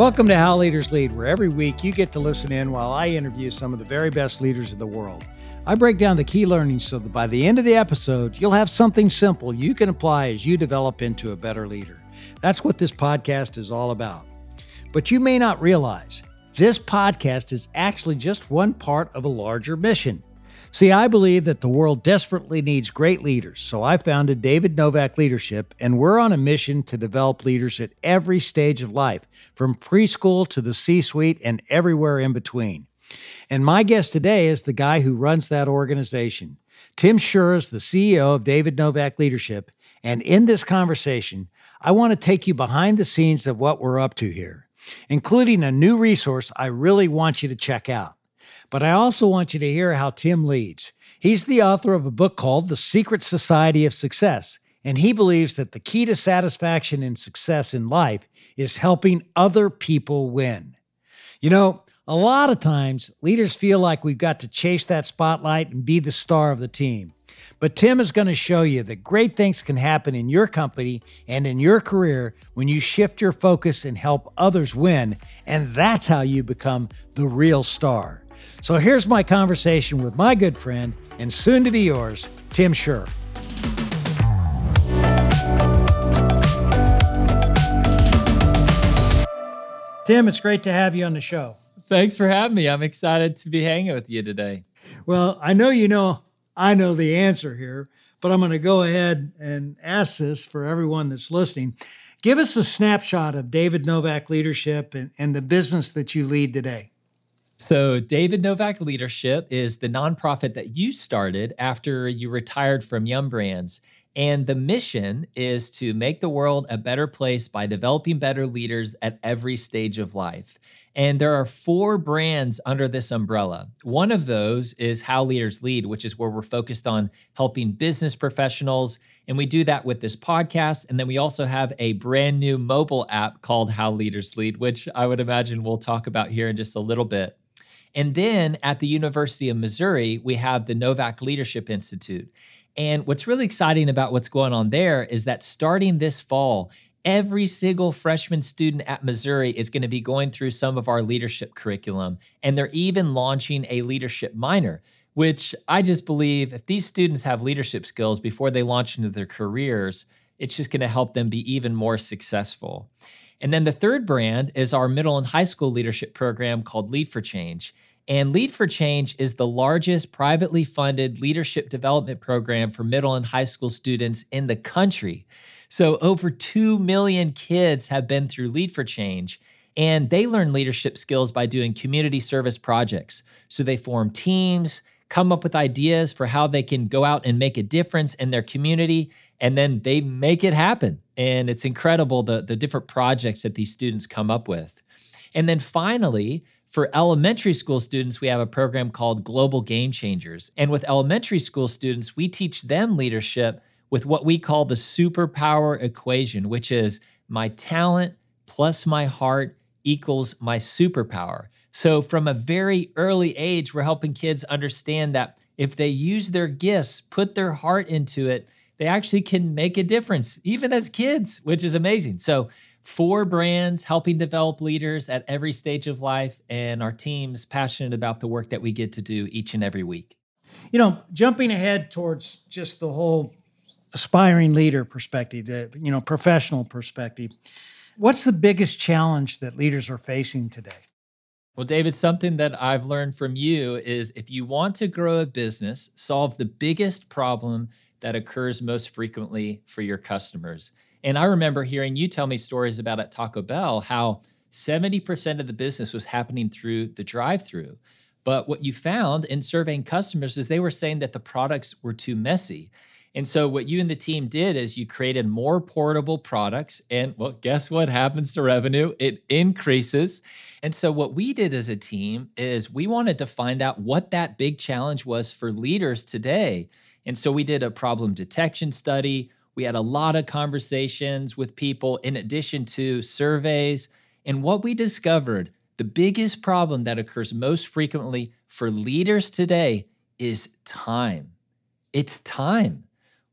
Welcome to How Leaders Lead, where every week you get to listen in while I interview some of the very best leaders of the world. I break down the key learnings so that by the end of the episode, you'll have something simple you can apply as you develop into a better leader. That's what this podcast is all about. But you may not realize this podcast is actually just one part of a larger mission. See, I believe that the world desperately needs great leaders, so I founded David Novak Leadership, and we're on a mission to develop leaders at every stage of life, from preschool to the C suite and everywhere in between. And my guest today is the guy who runs that organization. Tim Schurrer is the CEO of David Novak Leadership, and in this conversation, I want to take you behind the scenes of what we're up to here, including a new resource I really want you to check out. But I also want you to hear how Tim leads. He's the author of a book called The Secret Society of Success, and he believes that the key to satisfaction and success in life is helping other people win. You know, a lot of times leaders feel like we've got to chase that spotlight and be the star of the team. But Tim is going to show you that great things can happen in your company and in your career when you shift your focus and help others win. And that's how you become the real star. So here's my conversation with my good friend and soon to be yours, Tim Schurrer. Tim, it's great to have you on the show. Thanks for having me. I'm excited to be hanging with you today. Well, I know you know I know the answer here, but I'm going to go ahead and ask this for everyone that's listening. Give us a snapshot of David Novak Leadership and, and the business that you lead today. So, David Novak Leadership is the nonprofit that you started after you retired from Yum Brands. And the mission is to make the world a better place by developing better leaders at every stage of life. And there are four brands under this umbrella. One of those is How Leaders Lead, which is where we're focused on helping business professionals. And we do that with this podcast. And then we also have a brand new mobile app called How Leaders Lead, which I would imagine we'll talk about here in just a little bit. And then at the University of Missouri, we have the Novak Leadership Institute. And what's really exciting about what's going on there is that starting this fall, every single freshman student at Missouri is going to be going through some of our leadership curriculum. And they're even launching a leadership minor, which I just believe if these students have leadership skills before they launch into their careers, it's just going to help them be even more successful. And then the third brand is our middle and high school leadership program called Lead for Change. And Lead for Change is the largest privately funded leadership development program for middle and high school students in the country. So, over 2 million kids have been through Lead for Change, and they learn leadership skills by doing community service projects. So, they form teams, come up with ideas for how they can go out and make a difference in their community, and then they make it happen. And it's incredible the, the different projects that these students come up with. And then finally, for elementary school students, we have a program called Global Game Changers. And with elementary school students, we teach them leadership with what we call the superpower equation, which is my talent plus my heart equals my superpower. So, from a very early age, we're helping kids understand that if they use their gifts, put their heart into it, they actually can make a difference, even as kids, which is amazing. So, four brands helping develop leaders at every stage of life, and our team's passionate about the work that we get to do each and every week. You know, jumping ahead towards just the whole aspiring leader perspective, the you know professional perspective, what's the biggest challenge that leaders are facing today? Well, David, something that I've learned from you is if you want to grow a business, solve the biggest problem that occurs most frequently for your customers. And I remember hearing you tell me stories about at Taco Bell how 70% of the business was happening through the drive through. But what you found in surveying customers is they were saying that the products were too messy. And so, what you and the team did is you created more portable products. And well, guess what happens to revenue? It increases. And so, what we did as a team is we wanted to find out what that big challenge was for leaders today. And so, we did a problem detection study. We had a lot of conversations with people in addition to surveys. And what we discovered the biggest problem that occurs most frequently for leaders today is time. It's time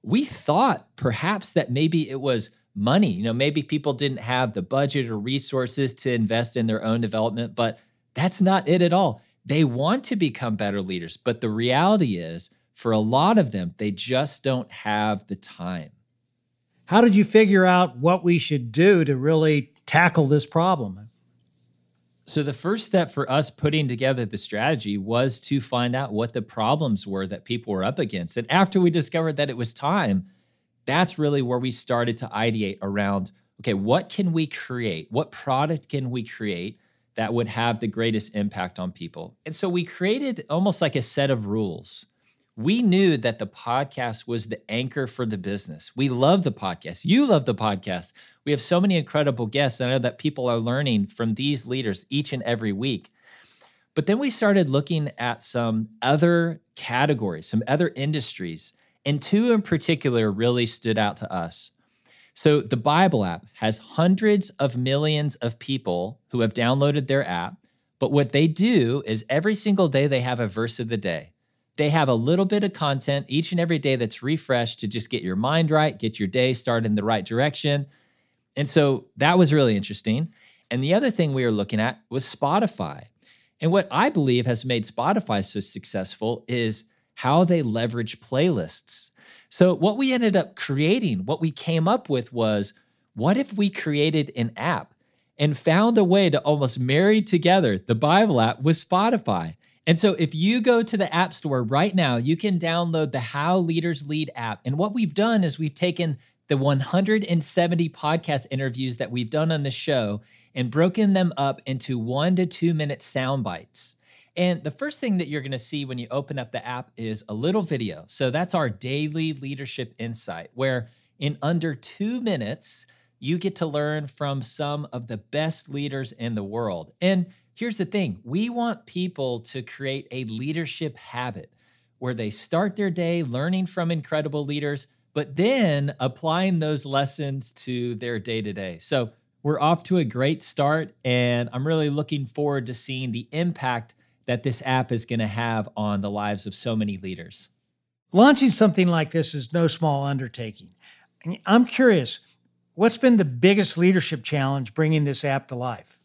we thought perhaps that maybe it was money. You know, maybe people didn't have the budget or resources to invest in their own development, but that's not it at all. They want to become better leaders, but the reality is, for a lot of them, they just don't have the time. How did you figure out what we should do to really tackle this problem? So, the first step for us putting together the strategy was to find out what the problems were that people were up against. And after we discovered that it was time, that's really where we started to ideate around okay, what can we create? What product can we create that would have the greatest impact on people? And so we created almost like a set of rules. We knew that the podcast was the anchor for the business. We love the podcast. You love the podcast. We have so many incredible guests. I know that people are learning from these leaders each and every week. But then we started looking at some other categories, some other industries and two in particular really stood out to us. So, the Bible app has hundreds of millions of people who have downloaded their app. But what they do is every single day they have a verse of the day. They have a little bit of content each and every day that's refreshed to just get your mind right, get your day started in the right direction. And so that was really interesting. And the other thing we were looking at was Spotify. And what I believe has made Spotify so successful is how they leverage playlists. So, what we ended up creating, what we came up with was what if we created an app and found a way to almost marry together the Bible app with Spotify? And so, if you go to the App Store right now, you can download the How Leaders Lead app. And what we've done is we've taken the 170 podcast interviews that we've done on the show and broken them up into one to two minute sound bites. And the first thing that you're going to see when you open up the app is a little video. So that's our daily leadership insight, where in under two minutes, you get to learn from some of the best leaders in the world. And here's the thing we want people to create a leadership habit where they start their day learning from incredible leaders, but then applying those lessons to their day to day. So we're off to a great start, and I'm really looking forward to seeing the impact that this app is going to have on the lives of so many leaders. Launching something like this is no small undertaking. I'm curious, what's been the biggest leadership challenge bringing this app to life?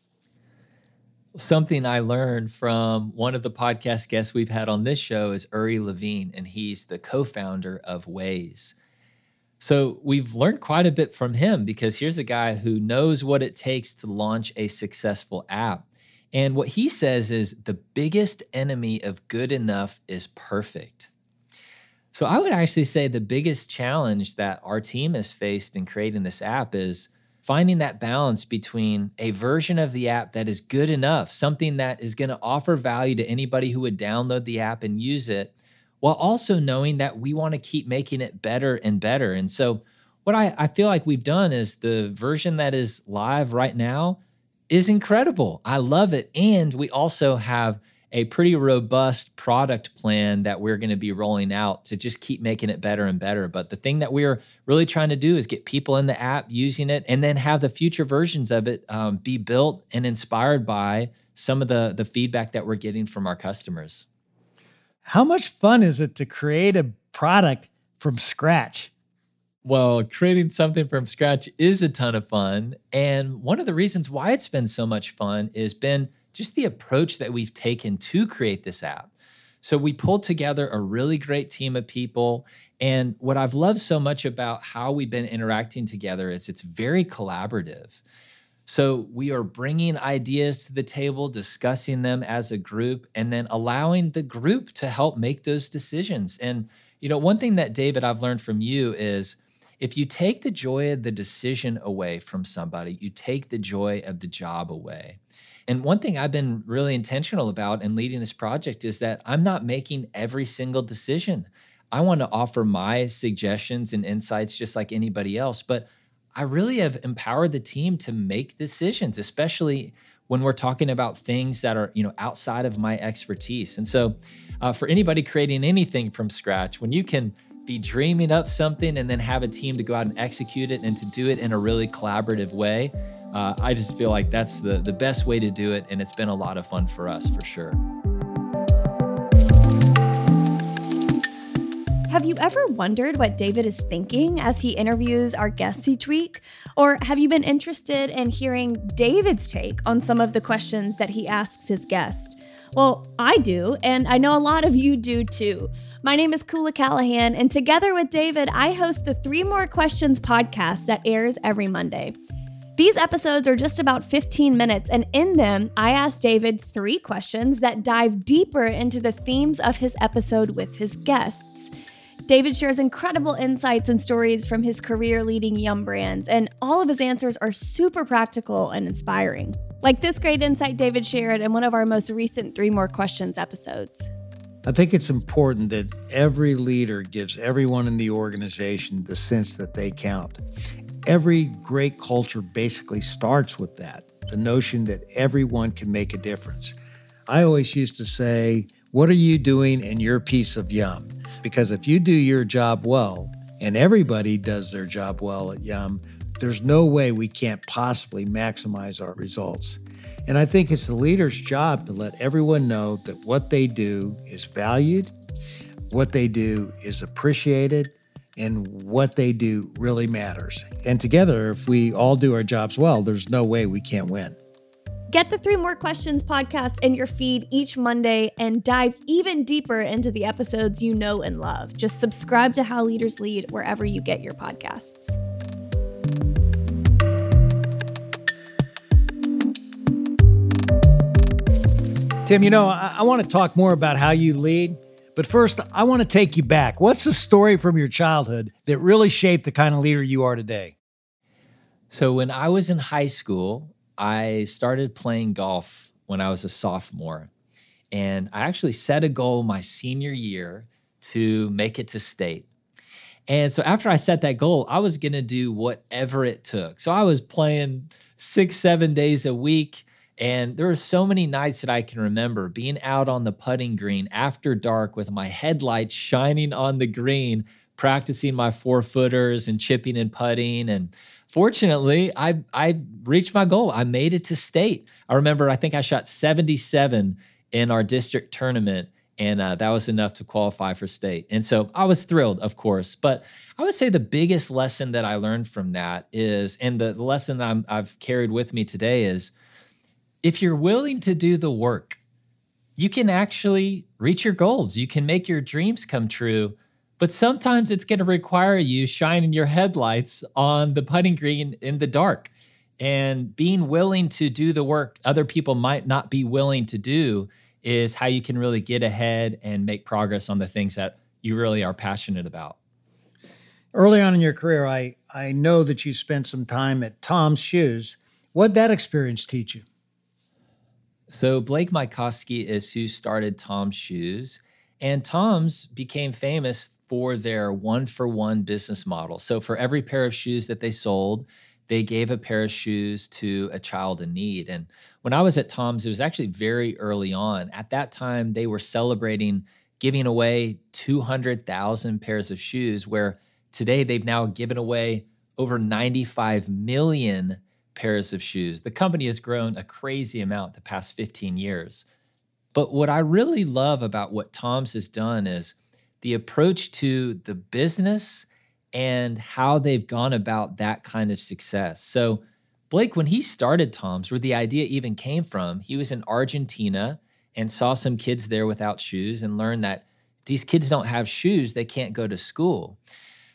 Something I learned from one of the podcast guests we've had on this show is Uri Levine, and he's the co founder of Waze. So we've learned quite a bit from him because here's a guy who knows what it takes to launch a successful app. And what he says is the biggest enemy of good enough is perfect. So I would actually say the biggest challenge that our team has faced in creating this app is finding that balance between a version of the app that is good enough, something that is going to offer value to anybody who would download the app and use it, while also knowing that we want to keep making it better and better. And so, what I, I feel like we've done is the version that is live right now is incredible. I love it. And we also have a pretty robust product plan that we're going to be rolling out to just keep making it better and better. But the thing that we're really trying to do is get people in the app using it and then have the future versions of it um, be built and inspired by some of the, the feedback that we're getting from our customers. How much fun is it to create a product from scratch? Well, creating something from scratch is a ton of fun. And one of the reasons why it's been so much fun is been just the approach that we've taken to create this app. So we pulled together a really great team of people. And what I've loved so much about how we've been interacting together is it's very collaborative. So we are bringing ideas to the table, discussing them as a group, and then allowing the group to help make those decisions. And, you know, one thing that, David, I've learned from you is if you take the joy of the decision away from somebody, you take the joy of the job away. And one thing I've been really intentional about in leading this project is that I'm not making every single decision. I want to offer my suggestions and insights just like anybody else, but I really have empowered the team to make decisions, especially when we're talking about things that are, you know, outside of my expertise. And so, uh, for anybody creating anything from scratch, when you can be dreaming up something and then have a team to go out and execute it and to do it in a really collaborative way. Uh, I just feel like that's the, the best way to do it. And it's been a lot of fun for us for sure. Have you ever wondered what David is thinking as he interviews our guests each week? Or have you been interested in hearing David's take on some of the questions that he asks his guests? Well, I do, and I know a lot of you do too. My name is Kula Callahan, and together with David, I host the Three More Questions podcast that airs every Monday. These episodes are just about 15 minutes, and in them, I ask David three questions that dive deeper into the themes of his episode with his guests. David shares incredible insights and stories from his career leading Yum brands, and all of his answers are super practical and inspiring. Like this great insight David shared in one of our most recent Three More Questions episodes. I think it's important that every leader gives everyone in the organization the sense that they count. Every great culture basically starts with that the notion that everyone can make a difference. I always used to say, What are you doing in your piece of Yum? Because if you do your job well, and everybody does their job well at Yum, there's no way we can't possibly maximize our results. And I think it's the leader's job to let everyone know that what they do is valued, what they do is appreciated, and what they do really matters. And together, if we all do our jobs well, there's no way we can't win. Get the Three More Questions podcast in your feed each Monday and dive even deeper into the episodes you know and love. Just subscribe to How Leaders Lead wherever you get your podcasts. Tim, you know, I, I want to talk more about how you lead, but first, I want to take you back. What's the story from your childhood that really shaped the kind of leader you are today? So, when I was in high school, I started playing golf when I was a sophomore. And I actually set a goal my senior year to make it to state. And so after I set that goal, I was going to do whatever it took. So I was playing six, seven days a week. And there are so many nights that I can remember being out on the putting green after dark with my headlights shining on the green, practicing my four footers and chipping and putting. And fortunately, I, I reached my goal. I made it to state. I remember, I think I shot 77 in our district tournament. And uh, that was enough to qualify for state. And so I was thrilled, of course. But I would say the biggest lesson that I learned from that is, and the, the lesson that i I've carried with me today is, if you're willing to do the work, you can actually reach your goals. You can make your dreams come true. But sometimes it's going to require you shining your headlights on the putting green in the dark. And being willing to do the work other people might not be willing to do is how you can really get ahead and make progress on the things that you really are passionate about. Early on in your career, I, I know that you spent some time at Tom's Shoes. What that experience teach you? So Blake Mycoskie is who started Tom's Shoes, and Tom's became famous for their one for one business model. So for every pair of shoes that they sold, they gave a pair of shoes to a child in need. And when I was at Tom's, it was actually very early on. At that time, they were celebrating giving away 200,000 pairs of shoes, where today they've now given away over 95 million pairs of shoes. The company has grown a crazy amount the past 15 years. But what I really love about what Tom's has done is the approach to the business and how they've gone about that kind of success. So, Blake, when he started Tom's, where the idea even came from, he was in Argentina and saw some kids there without shoes and learned that these kids don't have shoes, they can't go to school.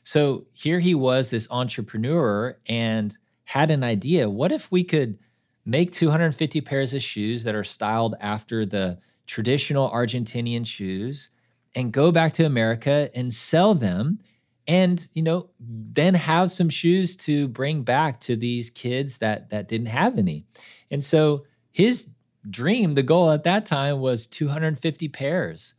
So here he was, this entrepreneur, and had an idea what if we could make 250 pairs of shoes that are styled after the traditional Argentinian shoes and go back to America and sell them and you know then have some shoes to bring back to these kids that that didn't have any. And so his dream, the goal at that time was 250 pairs.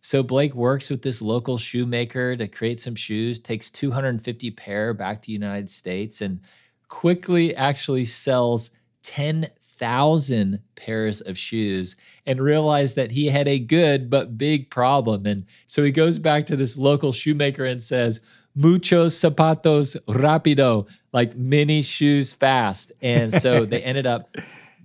So Blake works with this local shoemaker to create some shoes, takes 250 pair back to the United States and quickly actually sells 10,000 pairs of shoes and realized that he had a good but big problem. And so he goes back to this local shoemaker and says, Muchos zapatos rápido, like many shoes fast. And so they ended up,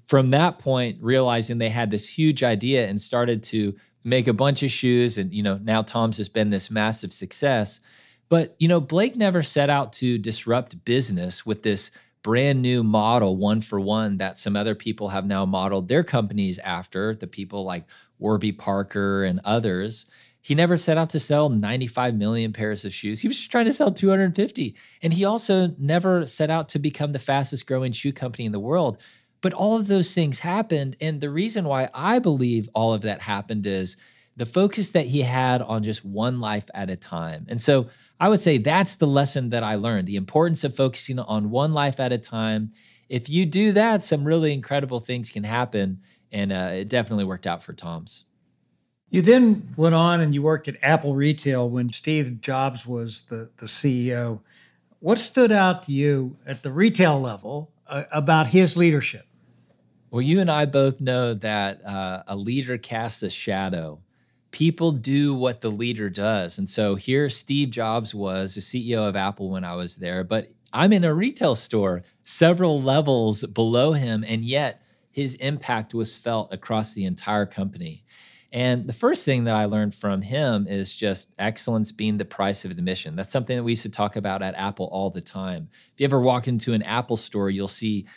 from that point, realizing they had this huge idea and started to make a bunch of shoes. And, you know, now Tom's has been this massive success. But, you know, Blake never set out to disrupt business with this brand new model, one for one, that some other people have now modeled their companies after, the people like Warby Parker and others. He never set out to sell 95 million pairs of shoes. He was just trying to sell 250. And he also never set out to become the fastest growing shoe company in the world. But all of those things happened. And the reason why I believe all of that happened is the focus that he had on just one life at a time. And so I would say that's the lesson that I learned the importance of focusing on one life at a time. If you do that, some really incredible things can happen. And uh, it definitely worked out for Tom's. You then went on and you worked at Apple Retail when Steve Jobs was the, the CEO. What stood out to you at the retail level uh, about his leadership? Well, you and I both know that uh, a leader casts a shadow. People do what the leader does. And so here, Steve Jobs was the CEO of Apple when I was there, but I'm in a retail store several levels below him, and yet his impact was felt across the entire company. And the first thing that I learned from him is just excellence being the price of admission. That's something that we used to talk about at Apple all the time. If you ever walk into an Apple store, you'll see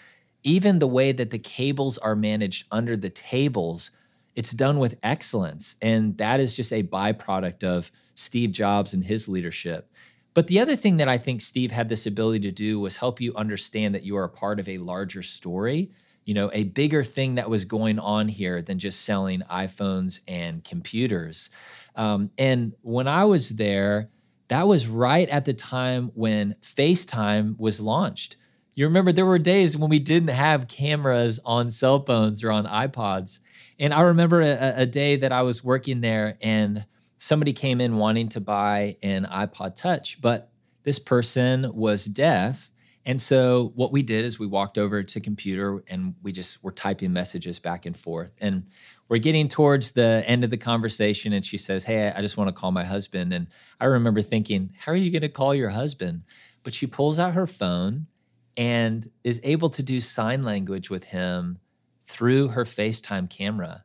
even the way that the cables are managed under the tables, it's done with excellence. And that is just a byproduct of Steve Jobs and his leadership. But the other thing that I think Steve had this ability to do was help you understand that you are a part of a larger story you know, a bigger thing that was going on here than just selling iPhones and computers. Um, and when I was there, that was right at the time when FaceTime was launched. You remember there were days when we didn't have cameras on cell phones or on iPods. And I remember a, a day that I was working there and somebody came in wanting to buy an iPod Touch, but this person was deaf and so what we did is we walked over to computer and we just were typing messages back and forth. And we're getting towards the end of the conversation and she says, "Hey, I just want to call my husband." And I remember thinking, "How are you going to call your husband?" But she pulls out her phone and is able to do sign language with him through her FaceTime camera.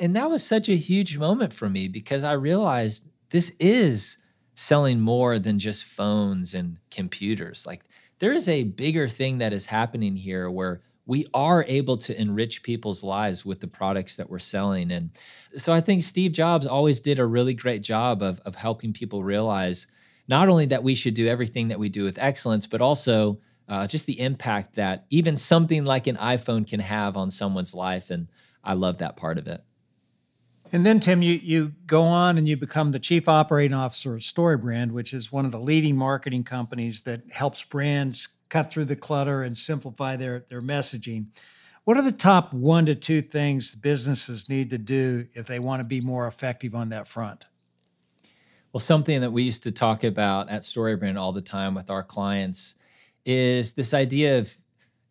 And that was such a huge moment for me because I realized this is selling more than just phones and computers. Like there is a bigger thing that is happening here where we are able to enrich people's lives with the products that we're selling. And so I think Steve Jobs always did a really great job of, of helping people realize not only that we should do everything that we do with excellence, but also uh, just the impact that even something like an iPhone can have on someone's life. And I love that part of it. And then, Tim, you, you go on and you become the chief operating officer of StoryBrand, which is one of the leading marketing companies that helps brands cut through the clutter and simplify their, their messaging. What are the top one to two things businesses need to do if they want to be more effective on that front? Well, something that we used to talk about at StoryBrand all the time with our clients is this idea of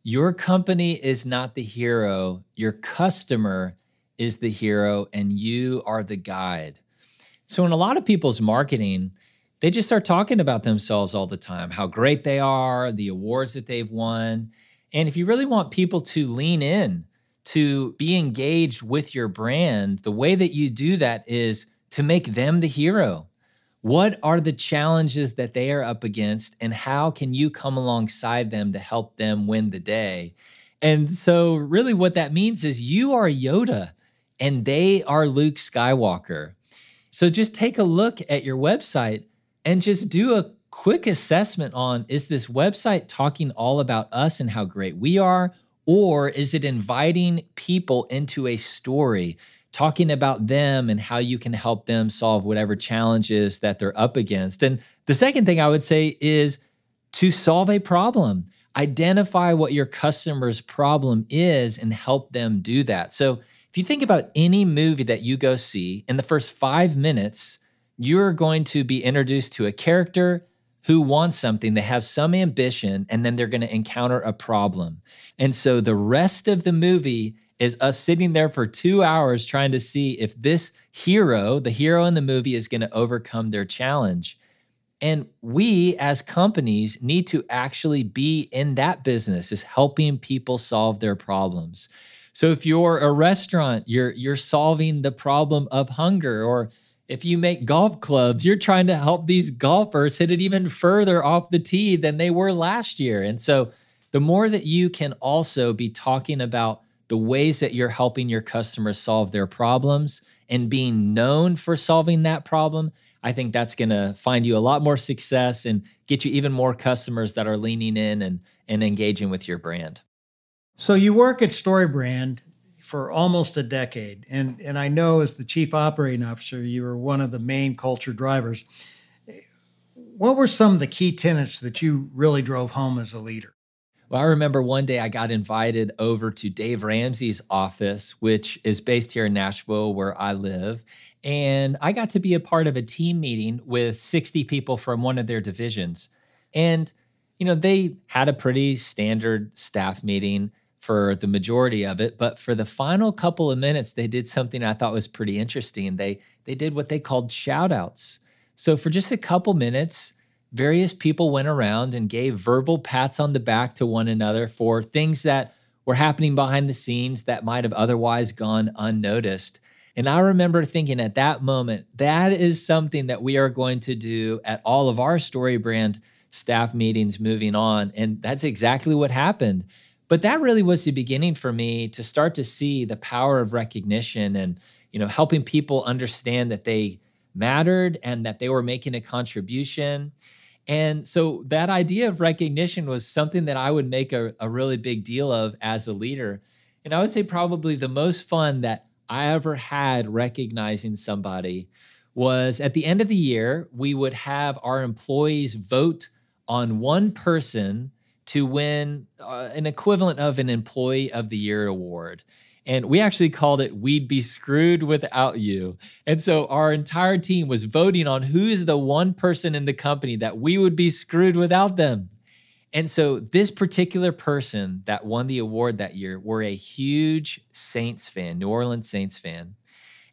your company is not the hero, your customer is the hero and you are the guide. So, in a lot of people's marketing, they just start talking about themselves all the time, how great they are, the awards that they've won. And if you really want people to lean in, to be engaged with your brand, the way that you do that is to make them the hero. What are the challenges that they are up against, and how can you come alongside them to help them win the day? And so, really, what that means is you are Yoda and they are Luke Skywalker. So just take a look at your website and just do a quick assessment on is this website talking all about us and how great we are? Or is it inviting people into a story, talking about them and how you can help them solve whatever challenges that they're up against? And the second thing I would say is to solve a problem. Identify what your customer's problem is and help them do that. So if you think about any movie that you go see, in the first five minutes, you're going to be introduced to a character who wants something, they have some ambition, and then they're going to encounter a problem. And so the rest of the movie is us sitting there for two hours trying to see if this hero, the hero in the movie, is going to overcome their challenge. And we as companies need to actually be in that business, is helping people solve their problems. So if you're a restaurant, you're you're solving the problem of hunger or if you make golf clubs, you're trying to help these golfers hit it even further off the tee than they were last year. And so the more that you can also be talking about the ways that you're helping your customers solve their problems and being known for solving that problem, I think that's going to find you a lot more success and get you even more customers that are leaning in and, and engaging with your brand. So you work at StoryBrand for almost a decade, and and I know as the chief operating officer, you were one of the main culture drivers. What were some of the key tenets that you really drove home as a leader? Well, I remember one day I got invited over to Dave Ramsey's office, which is based here in Nashville, where I live. And I got to be a part of a team meeting with 60 people from one of their divisions. And, you know, they had a pretty standard staff meeting for the majority of it. But for the final couple of minutes, they did something I thought was pretty interesting. They they did what they called shout outs. So for just a couple minutes, various people went around and gave verbal pats on the back to one another for things that were happening behind the scenes that might have otherwise gone unnoticed. And I remember thinking at that moment, that is something that we are going to do at all of our StoryBrand staff meetings moving on. And that's exactly what happened. But that really was the beginning for me to start to see the power of recognition and, you know, helping people understand that they mattered and that they were making a contribution. And so that idea of recognition was something that I would make a, a really big deal of as a leader. And I would say probably the most fun that I ever had recognizing somebody was at the end of the year, we would have our employees vote on one person to win uh, an equivalent of an Employee of the Year award. And we actually called it We'd Be Screwed Without You. And so our entire team was voting on who's the one person in the company that we would be screwed without them. And so this particular person that won the award that year were a huge Saints fan, New Orleans Saints fan.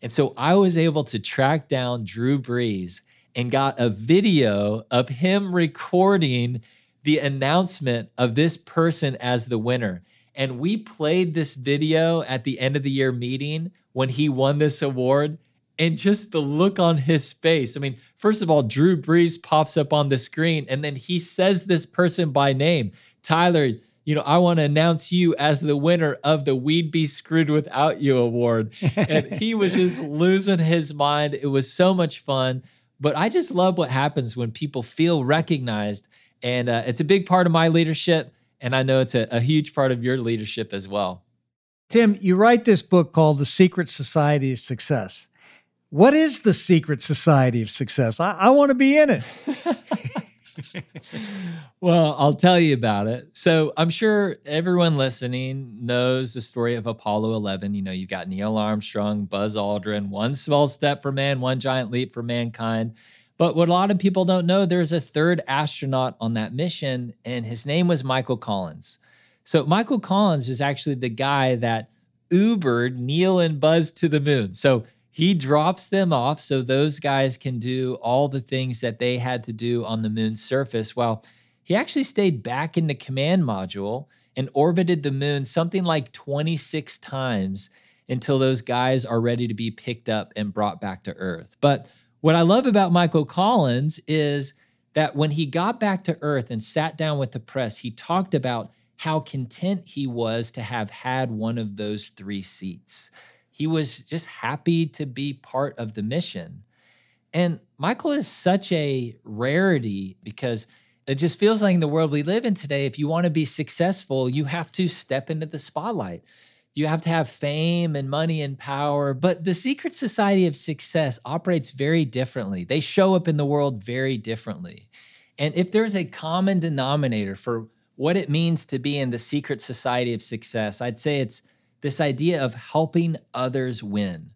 And so I was able to track down Drew Brees and got a video of him recording the announcement of this person as the winner. And we played this video at the end of the year meeting when he won this award. And just the look on his face. I mean, first of all, Drew Brees pops up on the screen and then he says this person by name Tyler, you know, I want to announce you as the winner of the We'd Be Screwed Without You award. And he was just losing his mind. It was so much fun. But I just love what happens when people feel recognized and uh, it's a big part of my leadership. And I know it's a, a huge part of your leadership as well. Tim, you write this book called The Secret Society of Success. What is the secret society of success? I, I want to be in it. well, I'll tell you about it. So I'm sure everyone listening knows the story of Apollo 11. You know, you've got Neil Armstrong, Buzz Aldrin, one small step for man, one giant leap for mankind. But what a lot of people don't know, there's a third astronaut on that mission, and his name was Michael Collins. So Michael Collins is actually the guy that Ubered Neil and Buzz to the moon. So he drops them off so those guys can do all the things that they had to do on the moon's surface. While he actually stayed back in the command module and orbited the moon something like 26 times until those guys are ready to be picked up and brought back to Earth. But what I love about Michael Collins is that when he got back to Earth and sat down with the press, he talked about how content he was to have had one of those three seats. He was just happy to be part of the mission. And Michael is such a rarity because it just feels like in the world we live in today, if you want to be successful, you have to step into the spotlight you have to have fame and money and power. But the secret society of success operates very differently. They show up in the world very differently. And if there's a common denominator for what it means to be in the secret society of success, I'd say it's this idea of helping others win.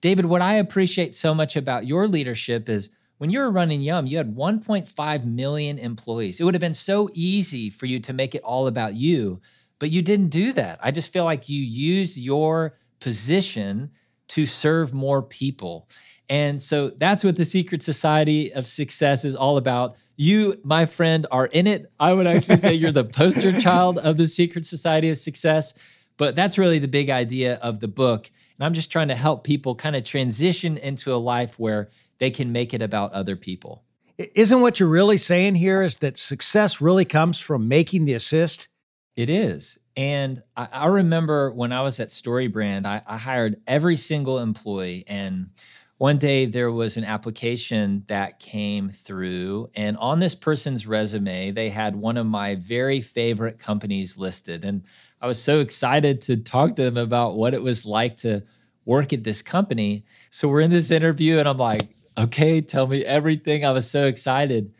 David, what I appreciate so much about your leadership is when you were running Yum, you had 1.5 million employees. It would have been so easy for you to make it all about you. But you didn't do that. I just feel like you used your position to serve more people. And so that's what the secret society of success is all about. You, my friend, are in it. I would actually say you're the poster child of the secret society of success. But that's really the big idea of the book. And I'm just trying to help people kind of transition into a life where they can make it about other people. Isn't what you're really saying here is that success really comes from making the assist? It is. And I, I remember when I was at StoryBrand, I, I hired every single employee. And one day there was an application that came through. And on this person's resume, they had one of my very favorite companies listed. And I was so excited to talk to them about what it was like to work at this company. So we're in this interview, and I'm like, okay, tell me everything. I was so excited.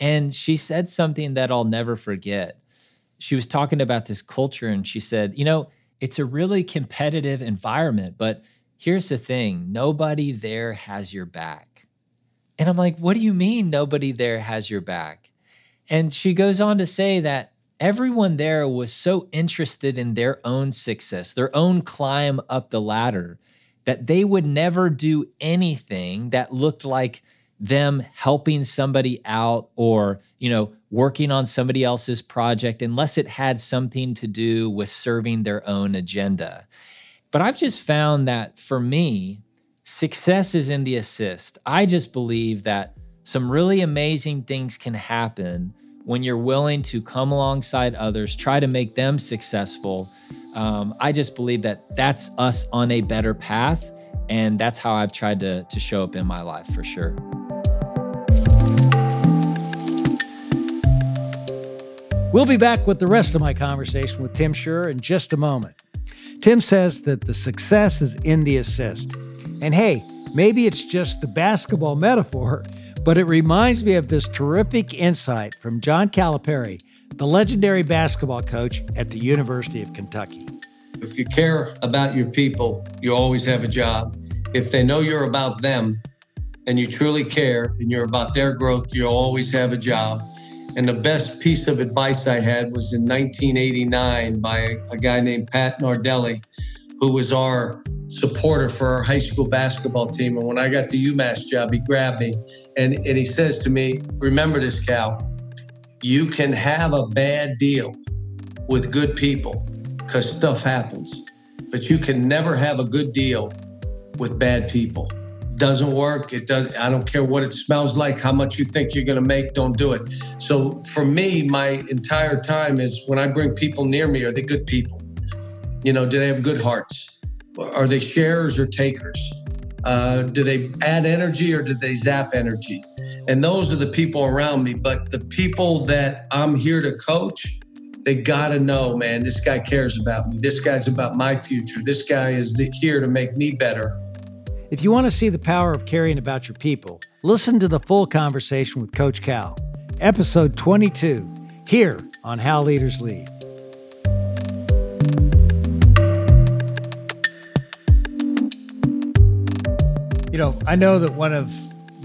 And she said something that I'll never forget. She was talking about this culture, and she said, you know, it's a really competitive environment, but here's the thing nobody there has your back. And I'm like, what do you mean nobody there has your back? And she goes on to say that everyone there was so interested in their own success, their own climb up the ladder, that they would never do anything that looked like them helping somebody out or, you know, working on somebody else's project unless it had something to do with serving their own agenda. But I've just found that for me, success is in the assist. I just believe that some really amazing things can happen when you're willing to come alongside others, try to make them successful. Um, I just believe that that's us on a better path. And that's how I've tried to, to show up in my life for sure. We'll be back with the rest of my conversation with Tim Schurrer in just a moment. Tim says that the success is in the assist. And hey, maybe it's just the basketball metaphor, but it reminds me of this terrific insight from John Calipari, the legendary basketball coach at the University of Kentucky. If you care about your people, you always have a job. If they know you're about them and you truly care and you're about their growth, you always have a job. And the best piece of advice I had was in 1989 by a guy named Pat Nardelli, who was our supporter for our high school basketball team. And when I got the UMass job, he grabbed me and, and he says to me, Remember this, Cal, you can have a bad deal with good people because stuff happens, but you can never have a good deal with bad people. Doesn't work. It does. I don't care what it smells like, how much you think you're going to make. Don't do it. So for me, my entire time is when I bring people near me, are they good people? You know, do they have good hearts? Are they sharers or takers? Uh, do they add energy or do they zap energy? And those are the people around me. But the people that I'm here to coach, they got to know, man, this guy cares about me. This guy's about my future. This guy is here to make me better. If you want to see the power of caring about your people, listen to the full conversation with Coach Cal, episode 22, here on How Leaders Lead. You know, I know that one of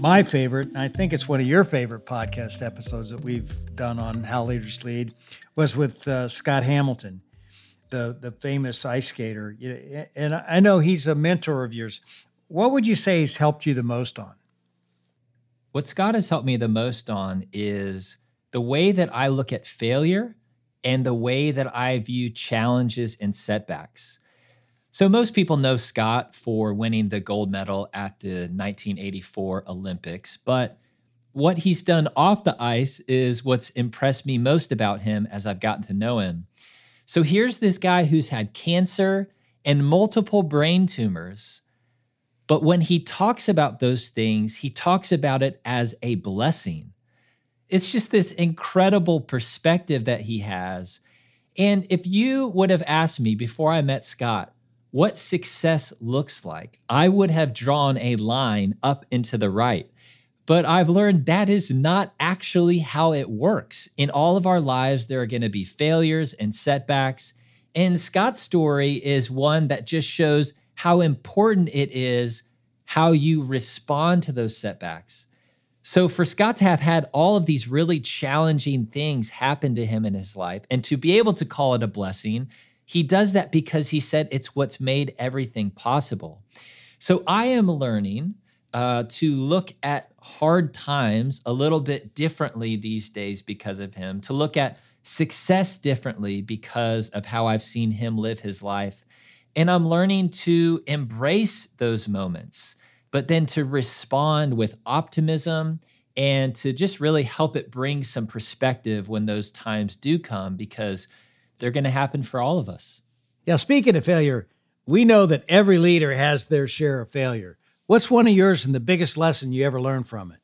my favorite, and I think it's one of your favorite podcast episodes that we've done on How Leaders Lead, was with uh, Scott Hamilton, the the famous ice skater. And I know he's a mentor of yours. What would you say has helped you the most on? What Scott has helped me the most on is the way that I look at failure and the way that I view challenges and setbacks. So, most people know Scott for winning the gold medal at the 1984 Olympics, but what he's done off the ice is what's impressed me most about him as I've gotten to know him. So, here's this guy who's had cancer and multiple brain tumors. But when he talks about those things, he talks about it as a blessing. It's just this incredible perspective that he has. And if you would have asked me before I met Scott, what success looks like, I would have drawn a line up into the right. But I've learned that is not actually how it works. In all of our lives, there are going to be failures and setbacks. And Scott's story is one that just shows how important it is how you respond to those setbacks. So, for Scott to have had all of these really challenging things happen to him in his life and to be able to call it a blessing he does that because he said it's what's made everything possible. So I am learning uh, to look at hard times a little bit differently these days because of him, to look at success differently because of how I've seen him live his life. And I'm learning to embrace those moments, but then to respond with optimism and to just really help it bring some perspective when those times do come because they're going to happen for all of us. Yeah, speaking of failure, we know that every leader has their share of failure. What's one of yours and the biggest lesson you ever learned from it?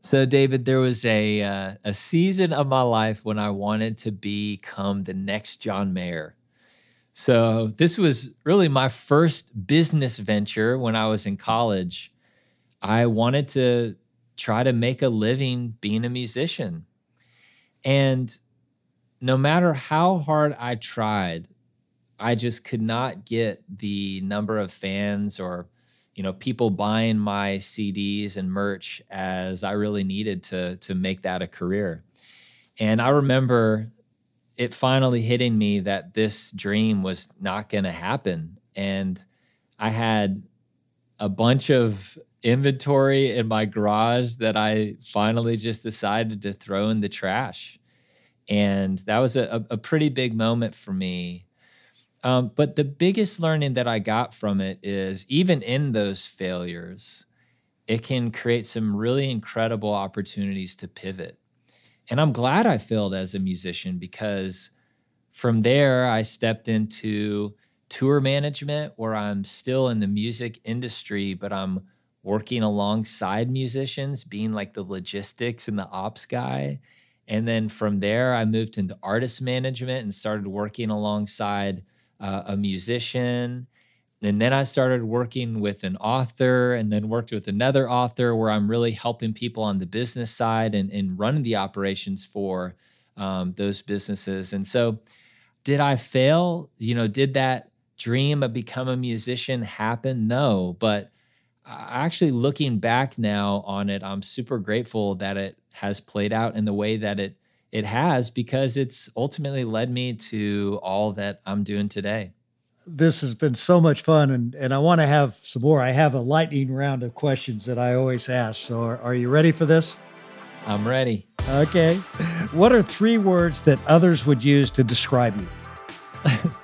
So, David, there was a uh, a season of my life when I wanted to become the next John Mayer. So, this was really my first business venture when I was in college. I wanted to try to make a living being a musician. And no matter how hard I tried, I just could not get the number of fans or you know people buying my CDs and merch as I really needed to to make that a career. And I remember it finally hitting me that this dream was not going to happen and I had a bunch of inventory in my garage that I finally just decided to throw in the trash. And that was a, a pretty big moment for me. Um, but the biggest learning that I got from it is even in those failures, it can create some really incredible opportunities to pivot. And I'm glad I failed as a musician because from there, I stepped into tour management where I'm still in the music industry, but I'm working alongside musicians, being like the logistics and the ops guy. And then from there, I moved into artist management and started working alongside uh, a musician. And then I started working with an author and then worked with another author where I'm really helping people on the business side and, and running the operations for um, those businesses. And so, did I fail? You know, did that dream of become a musician happen? No, but actually looking back now on it, I'm super grateful that it has played out in the way that it it has because it's ultimately led me to all that I'm doing today. This has been so much fun, and, and I want to have some more. I have a lightning round of questions that I always ask. So, are, are you ready for this? I'm ready. Okay. What are three words that others would use to describe you?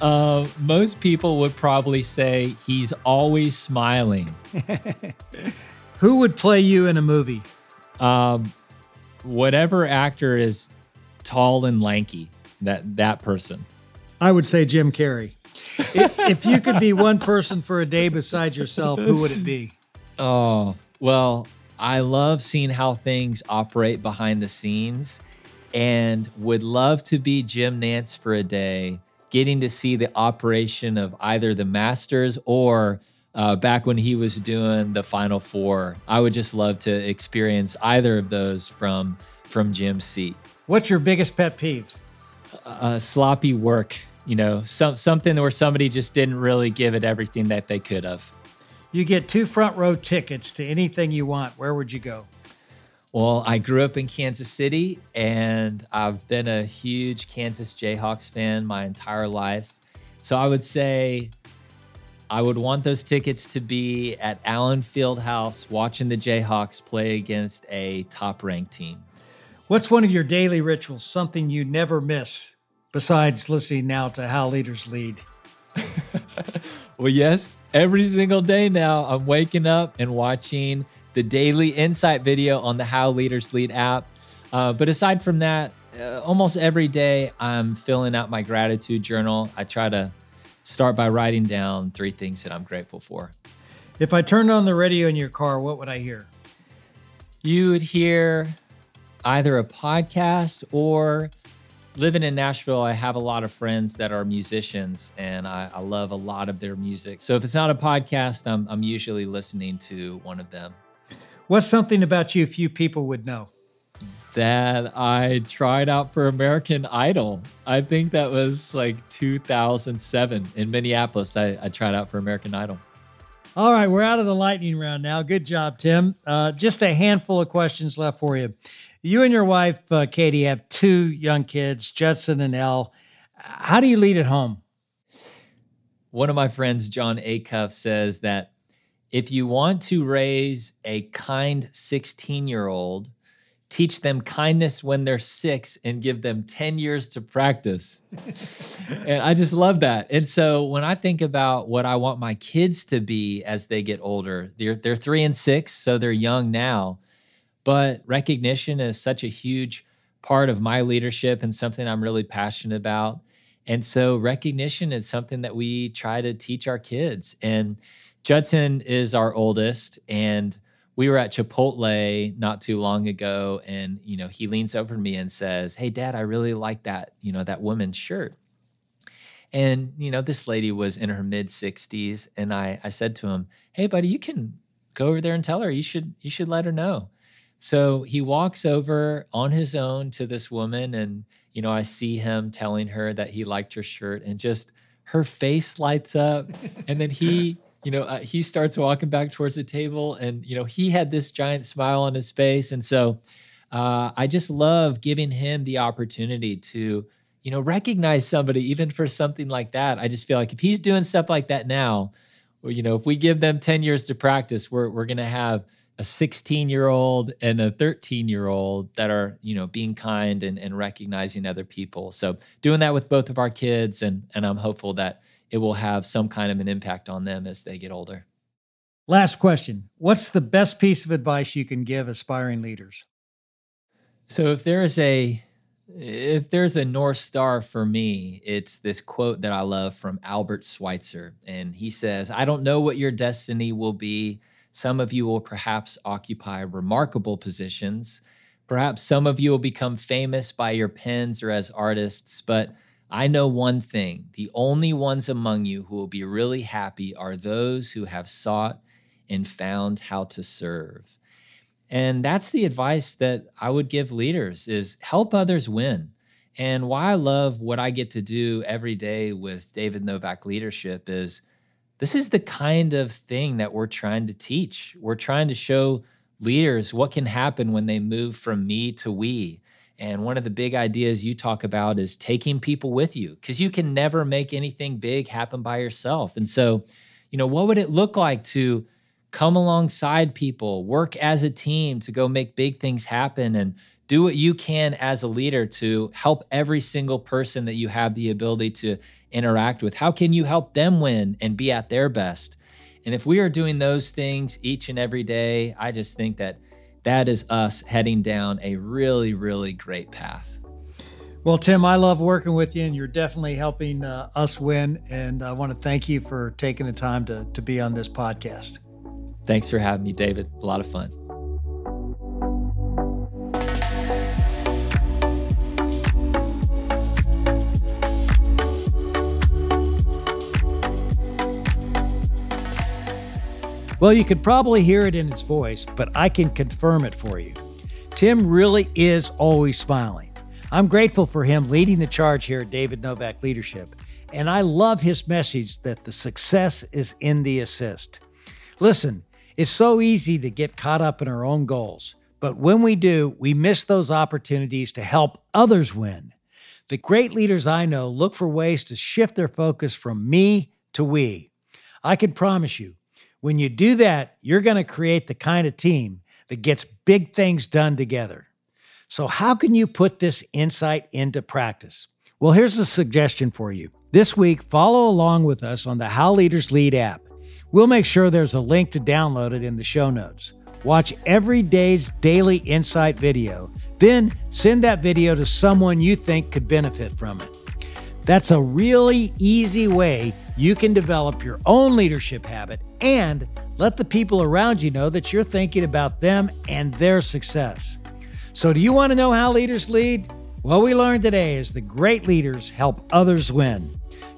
Uh, most people would probably say he's always smiling. Who would play you in a movie? Um, whatever actor is tall and lanky, that that person. I would say Jim Carrey. if, if you could be one person for a day besides yourself, who would it be? Oh, well, I love seeing how things operate behind the scenes and would love to be Jim Nantz for a day getting to see the operation of either the Masters or uh, back when he was doing the Final Four. I would just love to experience either of those from from Jim's seat. What's your biggest pet peeve? Uh, sloppy work. You know, some something where somebody just didn't really give it everything that they could have. You get two front row tickets to anything you want. Where would you go? Well, I grew up in Kansas City and I've been a huge Kansas Jayhawks fan my entire life. So I would say I would want those tickets to be at Allen Fieldhouse watching the Jayhawks play against a top ranked team. What's one of your daily rituals, something you never miss besides listening now to How Leaders Lead? well, yes, every single day now I'm waking up and watching the daily insight video on the How Leaders Lead app. Uh, but aside from that, uh, almost every day I'm filling out my gratitude journal. I try to start by writing down three things that I'm grateful for. If I turned on the radio in your car, what would I hear? You would hear either a podcast or living in Nashville, I have a lot of friends that are musicians and I, I, love a lot of their music. So if it's not a podcast, I'm, I'm usually listening to one of them. What's something about you a few people would know? That I tried out for American Idol. I think that was like 2007 in Minneapolis. I, I tried out for American Idol. All right, we're out of the lightning round now. Good job, Tim. Uh, just a handful of questions left for you. You and your wife, uh, Katie, have two young kids, Judson and Elle. How do you lead at home? One of my friends, Jon Acuff, says that if you want to raise a kind 16 year old, teach them kindness when they're six and give them 10 years to practice. and I just love that. And so when I think about what I want my kids to be as they get older, they're, they're three and six, so they're young now. But recognition is such a huge part of my leadership and something I'm really passionate about. And so recognition is something that we try to teach our kids. And Judson is our oldest, and we were at Chipotle not too long ago, and you know he leans over to me and says, "Hey, Dad, I really like that you know that woman's shirt." And you know this lady was in her mid sixties, and I I said to him, "Hey, buddy, you can go over there and tell her. You should you should let her know." So he walks over on his own to this woman, and you know I see him telling her that he liked her shirt, and just her face lights up, and then he you know, uh, he starts walking back towards the table, and you know, he had this giant smile on his face, and so uh, I just love giving him the opportunity to, you know, recognize somebody even for something like that. I just feel like if he's doing stuff like that now, or, you know, if we give them ten years to practice, we're we're gonna have a 16 year old and a 13 year old that are you know being kind and, and recognizing other people so doing that with both of our kids and and i'm hopeful that it will have some kind of an impact on them as they get older. Last question What's the best piece of advice you can give aspiring leaders? So if there's a if there's a north star for me, it's this quote that I love from Albert Schweitzer and he says, "I don't know what your destiny will be. Some of you will perhaps occupy remarkable positions. Perhaps some of you will become famous by your pens or as artists, but I know one thing the only ones among you who will be really happy are those who have sought and found how to serve. And that's the advice that I would give leaders is help others win. And why I love what I get to do every day with David Novak leadership is this is the kind of thing that we're trying to teach. We're trying to show leaders what can happen when they move from me to we and one of the big ideas you talk about is taking people with you because you can never make anything big happen by yourself. And so, you know, what would it look like to come alongside people, work as a team to go make big things happen and do what you can as a leader to help every single person that you have the ability to interact with? How can you help them win and be at their best? And if we are doing those things each and every day, I just think that that is us heading down a really, really great path. Well, Tim, I love working with you, and you're definitely helping uh, us win. And I want to thank you for taking the time to, to be on this podcast. Thanks for having me, David. A lot of fun. Well, you could probably hear it in its voice, but I can confirm it for you. Tim really is always smiling. I'm grateful for him leading the charge here at David Novak Leadership, and I love his message that the success is in the assist. Listen, it's so easy to get caught up in our own goals, but when we do, we miss those opportunities to help others win. The great leaders I know look for ways to shift their focus from me to we. I can promise you, when you do that, you're going to create the kind of team that gets big things done together. So, how can you put this insight into practice? Well, here's a suggestion for you. This week, follow along with us on the How Leaders Lead app. We'll make sure there's a link to download it in the show notes. Watch every day's daily insight video, then send that video to someone you think could benefit from it. That's a really easy way you can develop your own leadership habit and let the people around you know that you're thinking about them and their success. So, do you want to know how leaders lead? What we learned today is the great leaders help others win.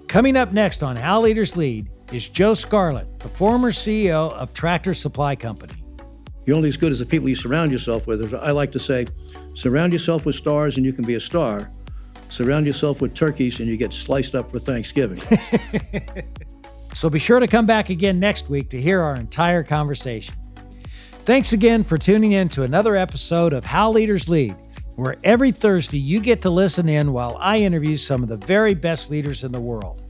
Coming up next on How Leaders Lead is Joe Scarlett, the former CEO of Tractor Supply Company. You're only as good as the people you surround yourself with. I like to say, surround yourself with stars and you can be a star surround yourself with turkeys and you get sliced up for Thanksgiving. so be sure to come back again next week to hear our entire conversation. Thanks again for tuning in to another episode of How Leaders Lead, where every Thursday you get to listen in while I interview some of the very best leaders in the world.